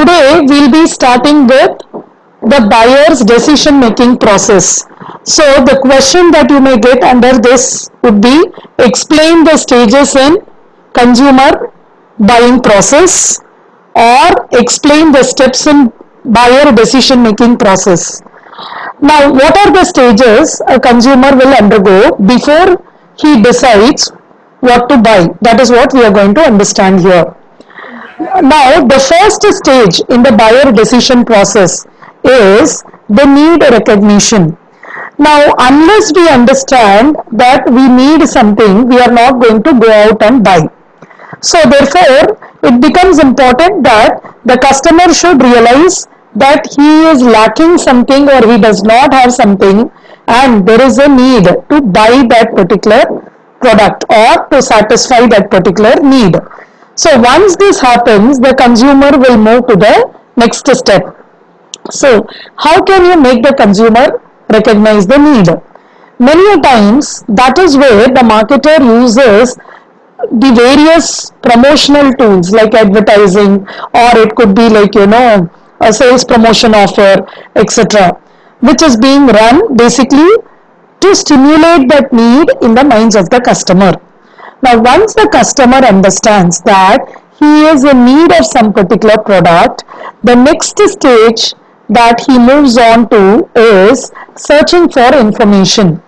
Today we'll be starting with the buyer's decision making process. So the question that you may get under this would be explain the stages in consumer buying process or explain the steps in buyer decision making process. Now what are the stages a consumer will undergo before he decides what to buy? That is what we are going to understand here. Now, the first stage in the buyer decision process is the need recognition. Now, unless we understand that we need something, we are not going to go out and buy. So, therefore, it becomes important that the customer should realize that he is lacking something or he does not have something and there is a need to buy that particular product or to satisfy that particular need. So once this happens, the consumer will move to the next step. So how can you make the consumer recognize the need? Many times that is where the marketer uses the various promotional tools like advertising or it could be like you know a sales promotion offer etc which is being run basically to stimulate that need in the minds of the customer. Now, once the customer understands that he is in need of some particular product, the next stage that he moves on to is searching for information.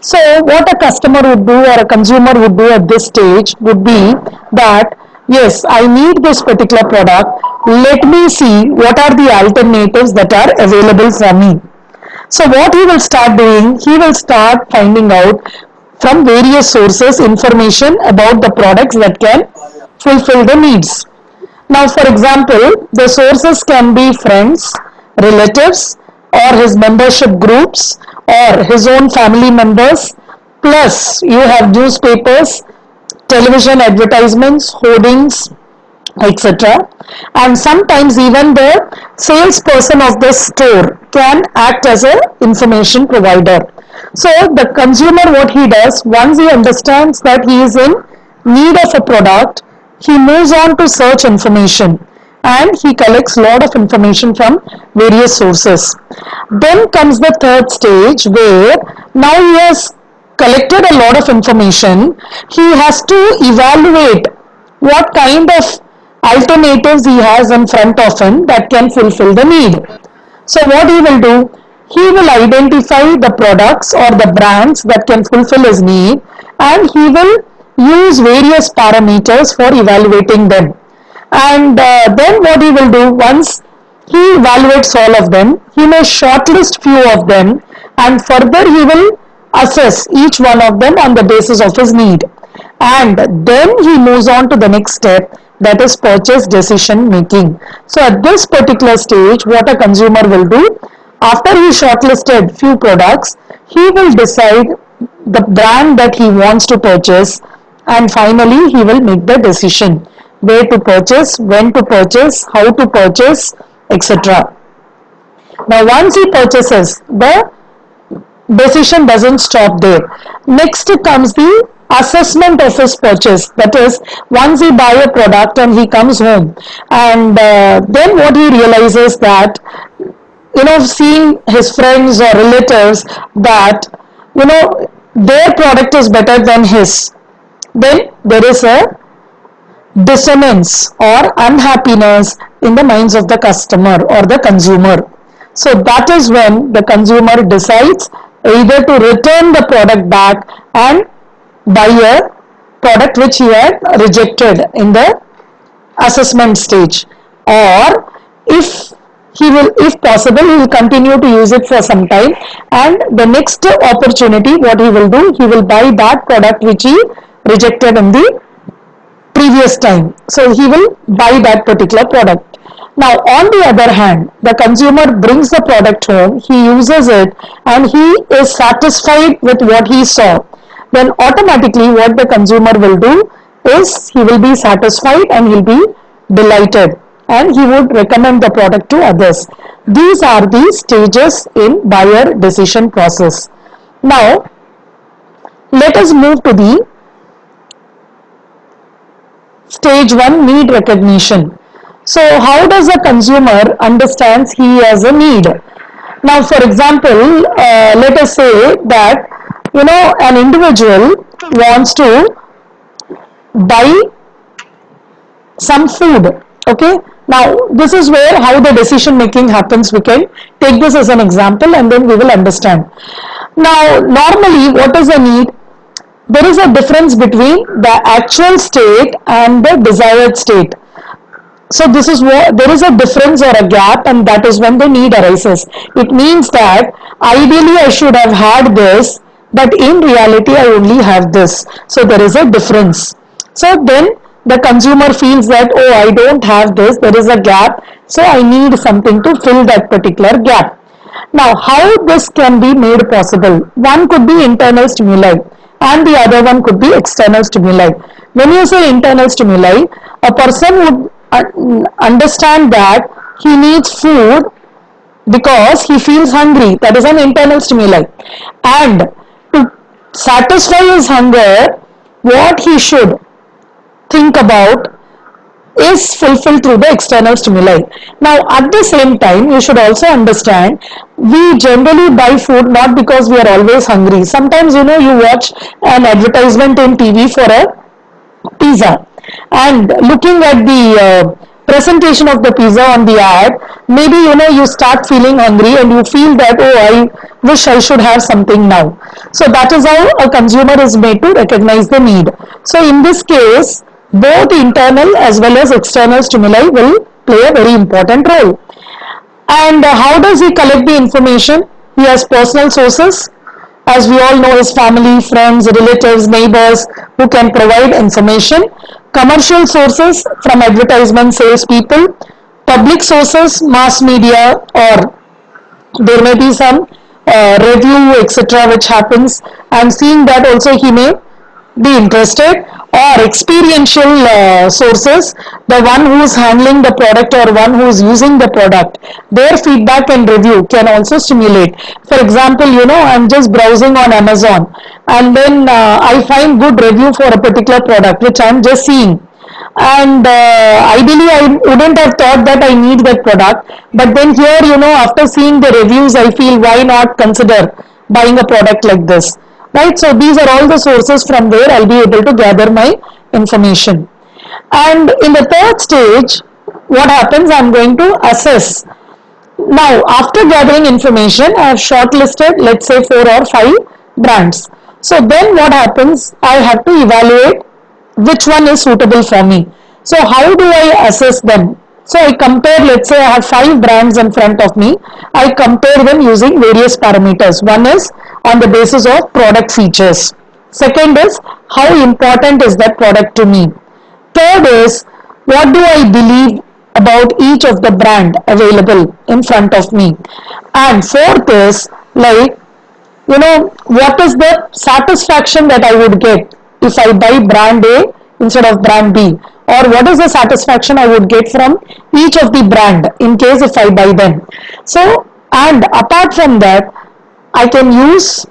So, what a customer would do or a consumer would do at this stage would be that yes, I need this particular product. Let me see what are the alternatives that are available for me. So what he will start doing, he will start finding out from various sources information about the products that can fulfill the needs. Now for example, the sources can be friends, relatives or his membership groups or his own family members plus you have newspapers, television advertisements, hoardings, etc. And sometimes even the salesperson of the store can act as an information provider. So the consumer what he does once he understands that he is in need of a product, he moves on to search information and he collects lot of information from various sources. Then comes the third stage where now he has collected a lot of information, he has to evaluate what kind of alternatives he has in front of him that can fulfill the need. So what he will do? He will identify the products or the brands that can fulfill his need and he will use various parameters for evaluating them. And uh, then what he will do once he evaluates all of them, he may shortlist few of them and further he will assess each one of them on the basis of his need. And then he moves on to the next step that is purchase decision making. So at this particular stage what a consumer will do after he shortlisted few products he will decide the brand that he wants to purchase and finally he will make the decision where to purchase, when to purchase, how to purchase etc. Now once he purchases the decision doesn't stop there. Next comes the assessment of his purchase that is once he buy a product and he comes home and uh, then what he realizes that you know seeing his friends or relatives that you know their product is better than his then there is a dissonance or unhappiness in the minds of the customer or the consumer. So that is when the consumer decides either to return the product back and buy a product which he had rejected in the assessment stage. Or if he will if possible he will continue to use it for some time. And the next opportunity what he will do he will buy that product which he rejected in the previous time. So he will buy that particular product. Now on the other hand the consumer brings the product home he uses it and he is satisfied with what he saw. Then automatically what the consumer will do is he will be satisfied and he'll be delighted and he would recommend the product to others. These are the stages in buyer decision process. Now, let us move to the stage 1 need recognition. So how does a consumer understands he has a need? Now, for example, uh, let us say that you know an individual wants to buy some food. Okay. Now, this is where how the decision making happens. We can take this as an example and then we will understand. Now, normally, what is the need? There is a difference between the actual state and the desired state. So this is what there is a difference or a gap and that is when the need arises. It means that ideally I should have had this but in reality I only have this. So there is a difference. So then the consumer feels that oh I don't have this there is a gap so I need something to fill that particular gap. Now how this can be made possible? One could be internal stimuli and the other one could be external stimuli. When you say internal stimuli, a person would uh, understand that he needs food because he feels hungry. That is an internal stimuli. And to satisfy his hunger, what he should think about is fulfilled through the external stimuli. Now, at the same time, you should also understand we generally buy food not because we are always hungry. Sometimes, you know, you watch an advertisement in TV for a pizza and looking at the uh, presentation of the pizza on the ad, maybe you know you start feeling hungry and you feel that oh I wish I should have something now. So that is how a consumer is made to recognize the need. So in this case, both internal as well as external stimuli will play a very important role. And uh, how does he collect the information? He has personal sources. As we all know, his family, friends, relatives, neighbors who can provide information commercial sources from advertisement salespeople, public sources, mass media, or there may be some uh, review, etc., which happens. And seeing that also he may be interested or experiential uh, sources the one who is handling the product or one who is using the product their feedback and review can also stimulate. For example you know i'm just browsing on amazon and then uh, i find good review for a particular product which i'm just seeing. And uh, ideally I wouldn't have thought that I need that product but then here you know after seeing the reviews I feel why not consider buying a product like this right so these are all the sources from where I'll be able to gather my information and in the third stage what happens I'm going to assess now after gathering information I have shortlisted let's say four or five brands so then what happens I have to evaluate which one is suitable for me. So how do I assess them? So I compare, let's say I have five brands in front of me. I compare them using various parameters. One is on the basis of product features. Second is how important is that product to me. Third is what do I believe about each of the brand available in front of me. And fourth is like, you know, what is the satisfaction that I would get if I buy brand A instead of brand B or what is the satisfaction I would get from each of the brand in case if I buy them. So and apart from that I can use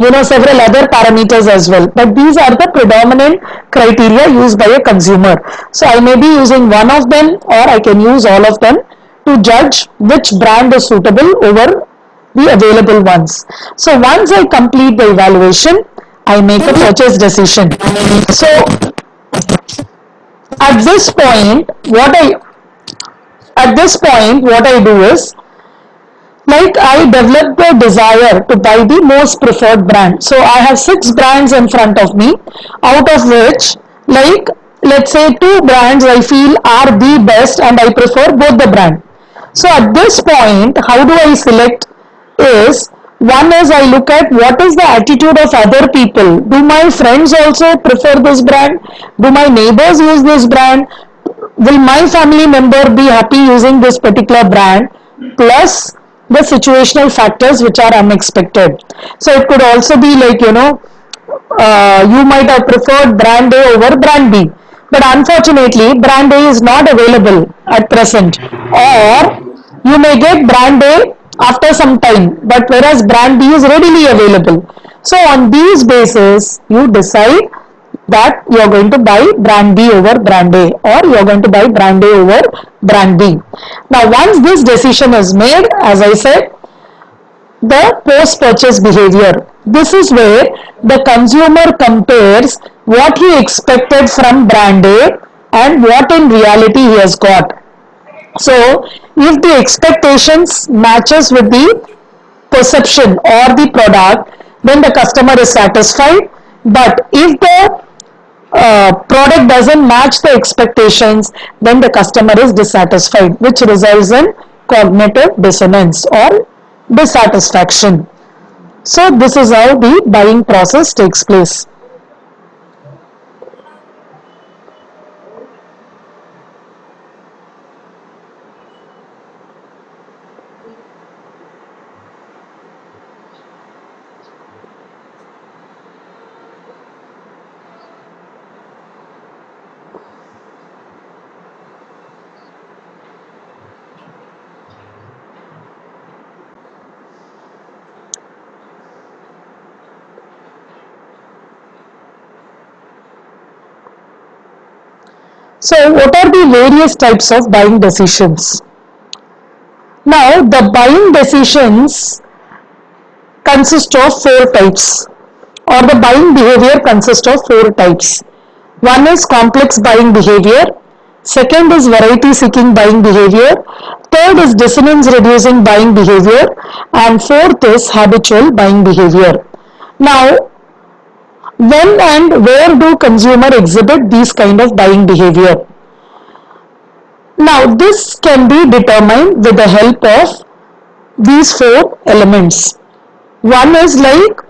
you know several other parameters as well but these are the predominant criteria used by a consumer so i may be using one of them or i can use all of them to judge which brand is suitable over the available ones so once i complete the evaluation I make a purchase decision. So at this point, what I at this point what I do is like I develop the desire to buy the most preferred brand. So I have six brands in front of me, out of which like let's say two brands I feel are the best and I prefer both the brand. So at this point, how do I select is one is I look at what is the attitude of other people. Do my friends also prefer this brand? Do my neighbors use this brand? Will my family member be happy using this particular brand? Plus the situational factors which are unexpected. So it could also be like, you know, uh, you might have preferred brand A over brand B. But unfortunately, brand A is not available at present. Or you may get brand A after some time but whereas brand B is readily available. So on these basis you decide that you are going to buy brand B over brand A or you are going to buy brand A over brand B. Now once this decision is made, as I said, the post purchase behavior. This is where the consumer compares what he expected from brand A and what in reality he has got. So if the expectations matches with the perception or the product, then the customer is satisfied. But if the uh, product doesn't match the expectations, then the customer is dissatisfied, which results in cognitive dissonance or dissatisfaction. So this is how the buying process takes place. So what are the various types of buying decisions? Now the buying decisions consist of four types or the buying behavior consists of four types. One is complex buying behavior, second is variety seeking buying behavior, third is dissonance reducing buying behavior and fourth is habitual buying behavior. Now when and where do consumer exhibit these kind of buying behavior? Now this can be determined with the help of these four elements. One is like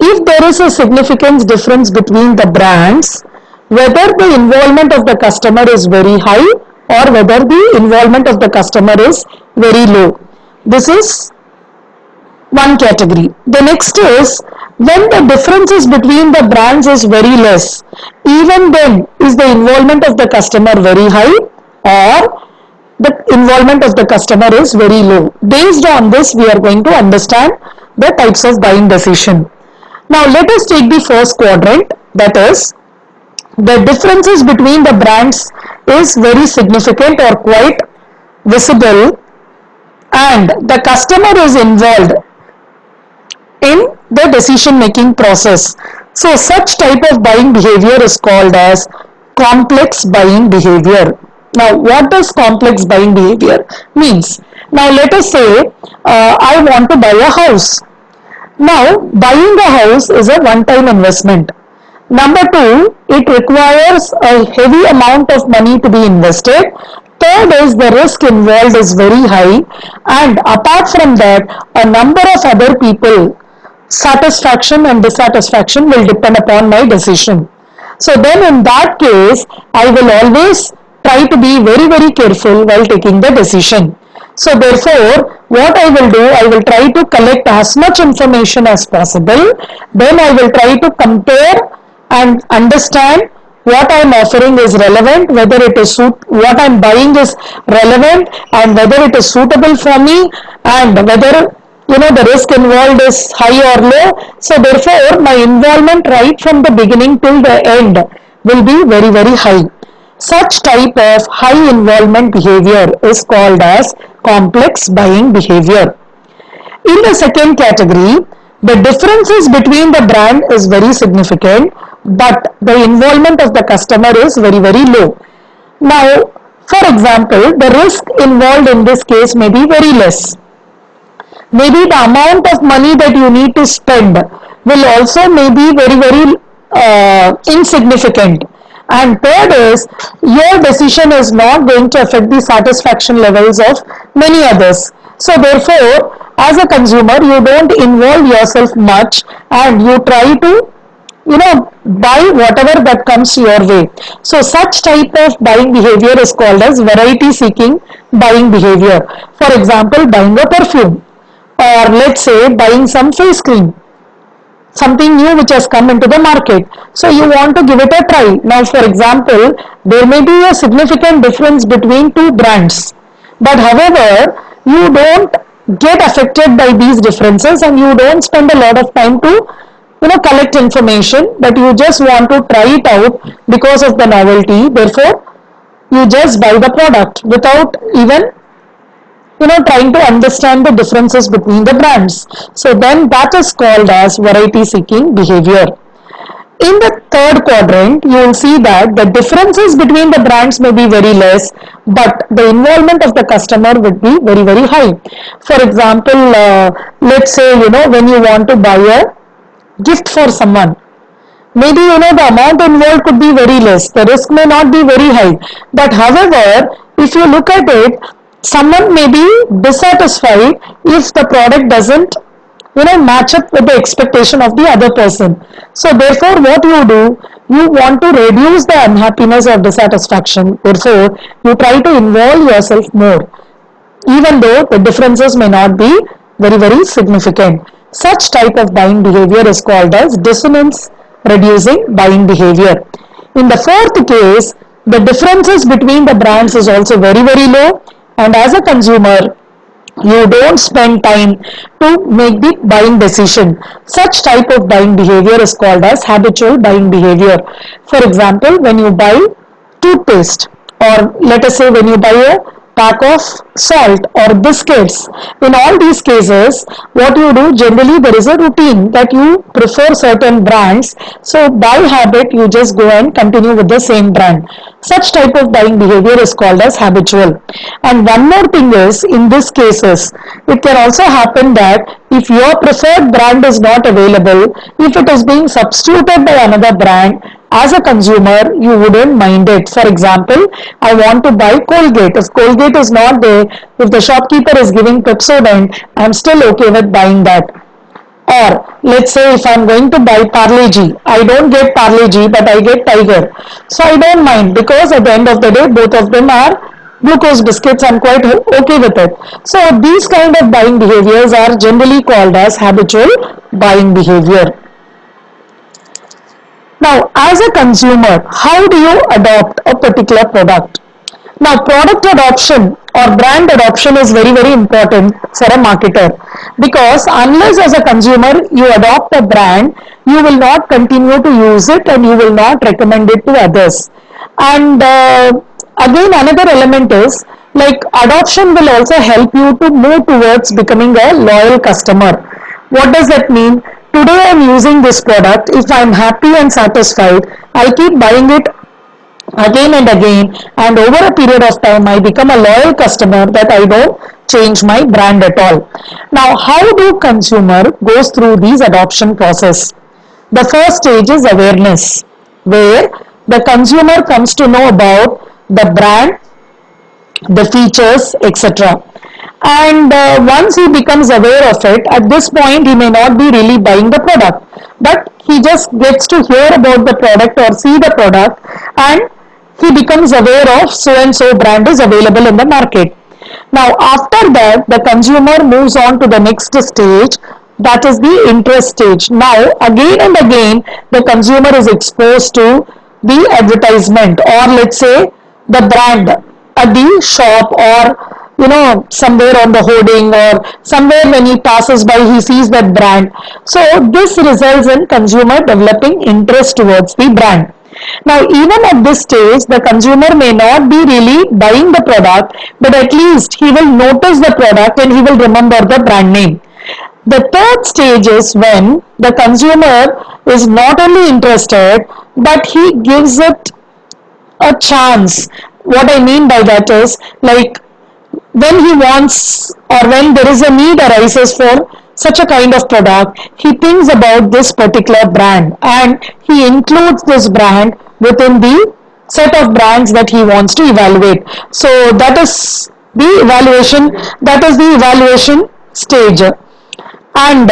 if there is a significant difference between the brands, whether the involvement of the customer is very high or whether the involvement of the customer is very low. This is one category. The next is when the differences between the brands is very less, even then is the involvement of the customer very high or the involvement of the customer is very low. Based on this, we are going to understand the types of buying decision. Now, let us take the first quadrant that is the differences between the brands is very significant or quite visible and the customer is involved in the decision making process. So such type of buying behavior is called as complex buying behavior. Now what does complex buying behavior means? Now let us say uh, I want to buy a house. Now buying a house is a one time investment. Number two, it requires a heavy amount of money to be invested. Third is the risk involved is very high and apart from that a number of other people satisfaction and dissatisfaction will depend upon my decision. So then in that case, I will always try to be very very careful while taking the decision. So therefore, what I will do, I will try to collect as much information as possible. Then I will try to compare and understand what I am offering is relevant, whether it is suit, what I am buying is relevant and whether it is suitable for me and whether you know the risk involved is high or low. So therefore my involvement right from the beginning till the end will be very very high. Such type of high involvement behavior is called as complex buying behavior. In the second category the differences between the brand is very significant but the involvement of the customer is very very low. Now for example the risk involved in this case may be very less maybe the amount of money that you need to spend will also may be very very uh, insignificant. And third is your decision is not going to affect the satisfaction levels of many others. So therefore as a consumer you don't involve yourself much and you try to you know buy whatever that comes your way. So such type of buying behavior is called as variety seeking buying behavior. For example buying a perfume or let's say buying some face cream something new which has come into the market. So you want to give it a try. Now for example there may be a significant difference between two brands. But however you don't get affected by these differences and you don't spend a lot of time to you know collect information. But you just want to try it out because of the novelty. Therefore you just buy the product without even you know trying to understand the differences between the brands. So then that is called as variety seeking behavior. In the third quadrant you will see that the differences between the brands may be very less but the involvement of the customer would be very very high. For example uh, let's say you know when you want to buy a gift for someone maybe you know the amount involved could be very less. The risk may not be very high. But however if you look at it someone may be dissatisfied if the product doesn't you know match up with the expectation of the other person. So therefore what you do you want to reduce the unhappiness or dissatisfaction. Therefore you try to involve yourself more even though the differences may not be very very significant. Such type of buying behavior is called as dissonance reducing buying behavior. In the fourth case the differences between the brands is also very very low and as a consumer you don't spend time to make the buying decision. Such type of buying behavior is called as habitual buying behavior. For example when you buy toothpaste or let us say when you buy a pack of salt or biscuits. In all these cases what you do generally there is a routine that you prefer certain brands. So by habit you just go and continue with the same brand. Such type of buying behavior is called as habitual. And one more thing is in these cases it can also happen that if your preferred brand is not available if it is being substituted by another brand as a consumer you wouldn't mind it. For example i want to buy colgate. If colgate is not there if the shopkeeper is giving pepsodent i'm still okay with buying that. Or let's say if i'm going to buy parle g i don't get parle g but i get tiger. So i don't mind because at the end of the day both of them are glucose biscuits. I'm quite okay with it. So these kind of buying behaviors are generally called as habitual buying behavior now, as a consumer, how do you adopt a particular product? Now, product adoption or brand adoption is very, very important for a marketer because unless as a consumer you adopt a brand, you will not continue to use it and you will not recommend it to others. And uh, again, another element is like adoption will also help you to move towards becoming a loyal customer. What does that mean? Today I'm using this product. If I'm happy and satisfied, I'll keep buying it again and again and over a period of time I become a loyal customer that I don't change my brand at all. Now how do consumer goes through these adoption process? The first stage is awareness where the consumer comes to know about the brand, the features etc and uh, once he becomes aware of it at this point he may not be really buying the product. But he just gets to hear about the product or see the product and he becomes aware of so and so brand is available in the market. Now after that the consumer moves on to the next stage. That is the interest stage. Now again and again the consumer is exposed to the advertisement or let's say the brand at the shop or you know somewhere on the hoarding or somewhere when he passes by he sees that brand. So this results in consumer developing interest towards the brand. Now even at this stage the consumer may not be really buying the product but at least he will notice the product and he will remember the brand name. The third stage is when the consumer is not only interested but he gives it a chance. What i mean by that is like when he wants or when there is a need arises for such a kind of product, he thinks about this particular brand and he includes this brand within the set of brands that he wants to evaluate. So that is the evaluation, that is the evaluation stage. And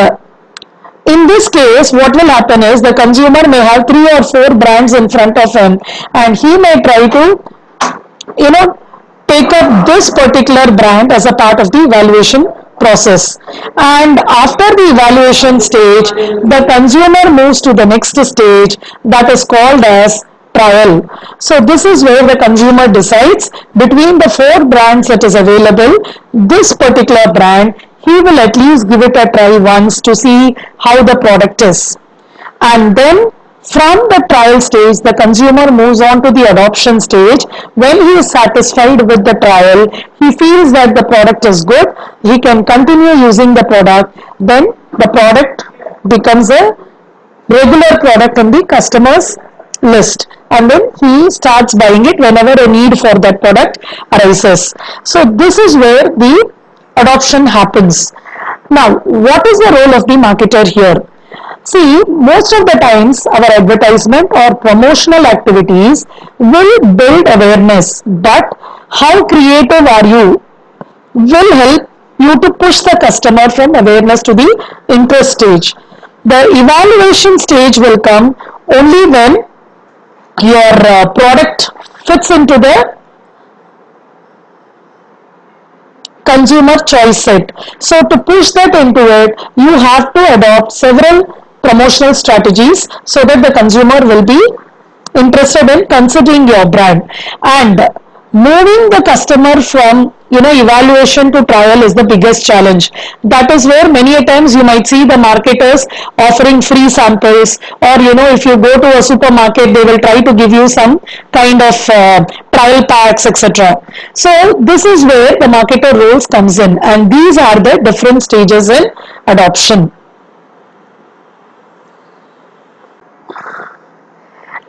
in this case, what will happen is the consumer may have three or four brands in front of him and he may try to, you know, take up this particular brand as a part of the evaluation process. And after the evaluation stage the consumer moves to the next stage that is called as trial. So this is where the consumer decides between the four brands that is available this particular brand he will at least give it a try once to see how the product is. And then from the trial stage, the consumer moves on to the adoption stage. When he is satisfied with the trial, he feels that the product is good, he can continue using the product, then the product becomes a regular product in the customer's list and then he starts buying it whenever a need for that product arises. So this is where the adoption happens. Now, what is the role of the marketer here? See, most of the times our advertisement or promotional activities will build awareness, but how creative are you will help you to push the customer from awareness to the interest stage. The evaluation stage will come only when your uh, product fits into the consumer choice set. So to push that into it, you have to adopt several promotional strategies so that the consumer will be interested in considering your brand. And moving the customer from you know evaluation to trial is the biggest challenge. That is where many a times you might see the marketers offering free samples or you know if you go to a supermarket they will try to give you some kind of uh, trial packs etc so this is where the marketer roles comes in. And these are the different stages in adoption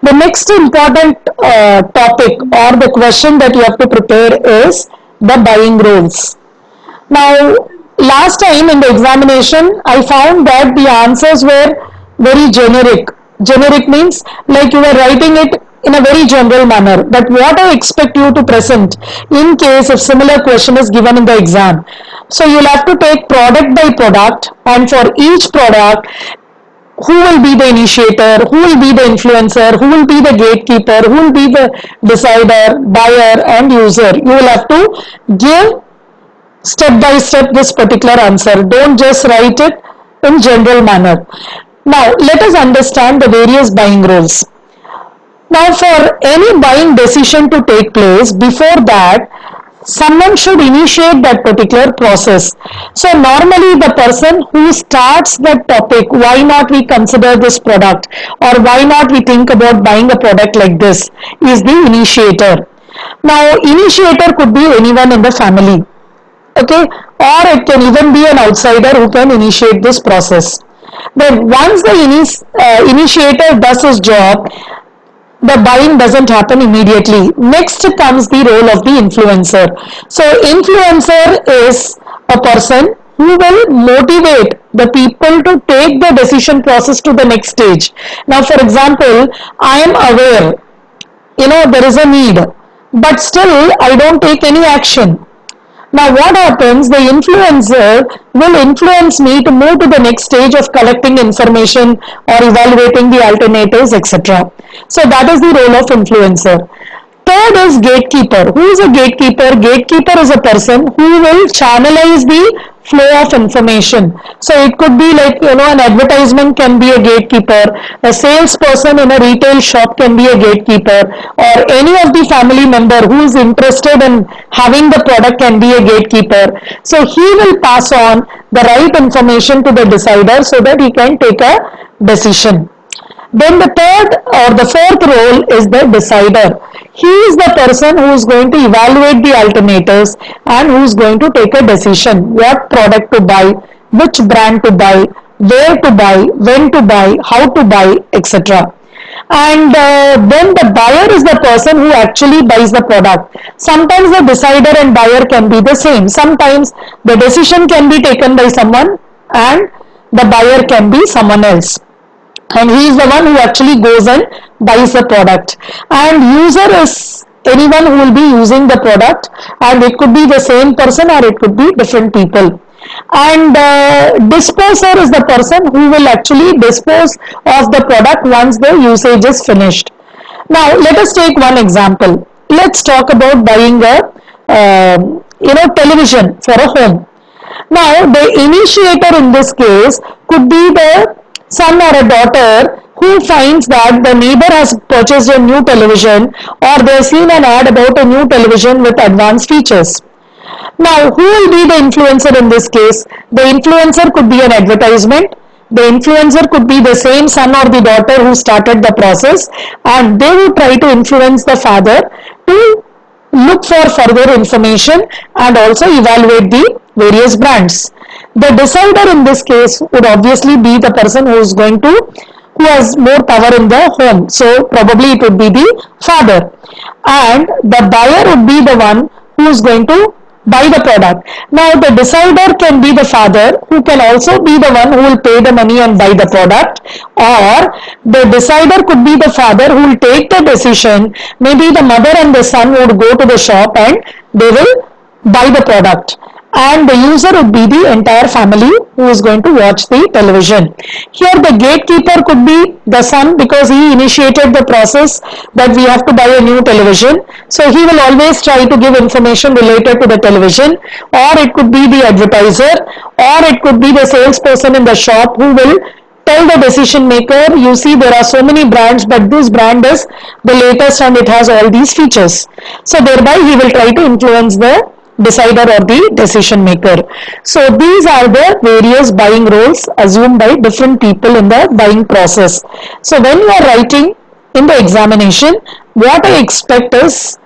The next important uh, topic or the question that you have to prepare is the buying rules. Now, last time in the examination, I found that the answers were very generic. Generic means like you were writing it in a very general manner. But what I expect you to present in case if similar question is given in the exam. So you'll have to take product by product and for each product who will be the initiator, who will be the influencer, who will be the gatekeeper, who will be the decider, buyer and user. You will have to give step by step this particular answer. Don't just write it in general manner. Now let us understand the various buying roles. Now for any buying decision to take place, before that someone should initiate that particular process. So normally the person who starts that topic, why not we consider this product or why not we think about buying a product like this is the initiator. Now initiator could be anyone in the family. Okay, or it can even be an outsider who can initiate this process. Then once the uh, initiator does his job, the buying doesn't happen immediately. Next comes the role of the influencer. So influencer is a person who will motivate the people to take the decision process to the next stage. Now for example, I am aware, you know, there is a need, but still I don't take any action. Now what happens, the influencer will influence me to move to the next stage of collecting information or evaluating the alternatives, etc. So that is the role of influencer. Third is gatekeeper. Who is a gatekeeper? Gatekeeper is a person who will channelize the flow of information. So it could be like, you know, an advertisement can be a gatekeeper, a salesperson in a retail shop can be a gatekeeper, or any of the family member who is interested in having the product can be a gatekeeper. So he will pass on the right information to the decider so that he can take a decision. Then the third or the fourth role is the decider. He is the person who is going to evaluate the alternators and who is going to take a decision what product to buy, which brand to buy, where to buy, when to buy, how to buy, etc. And uh, then the buyer is the person who actually buys the product. Sometimes the decider and buyer can be the same. Sometimes the decision can be taken by someone and the buyer can be someone else and he is the one who actually goes and buys the product. And user is anyone who will be using the product and it could be the same person or it could be different people. And uh, disposer is the person who will actually dispose of the product once the usage is finished. Now let us take one example. Let's talk about buying a uh, you know television for a home. Now the initiator in this case could be the son or a daughter who finds that the neighbor has purchased a new television or they have seen an ad about a new television with advanced features. Now, who will be the influencer in this case? The influencer could be an advertisement, the influencer could be the same son or the daughter who started the process and they would try to influence the father to look for further information and also evaluate the various brands. The decider in this case would obviously be the person who is going to who has more power in the home. So probably it would be the father and the buyer would be the one who is going to buy the product. Now the decider can be the father who can also be the one who will pay the money and buy the product or the decider could be the father who will take the decision. Maybe the mother and the son would go to the shop and they will buy the product and the user would be the entire family who is going to watch the television. Here the gatekeeper could be the son because he initiated the process that we have to buy a new television. So he will always try to give information related to the television or it could be the advertiser or it could be the salesperson in the shop who will tell the decision maker you see there are so many brands but this brand is the latest and it has all these features so thereby he will try to influence the decider or the decision maker. So these are the various buying roles assumed by different people in the buying process. So when you are writing in the examination, what I expect is,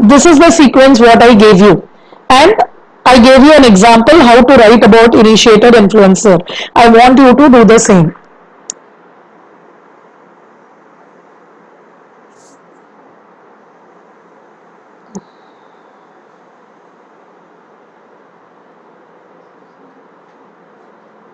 this is the sequence what I gave you and I gave you an example how to write about initiator influencer. I want you to do the same.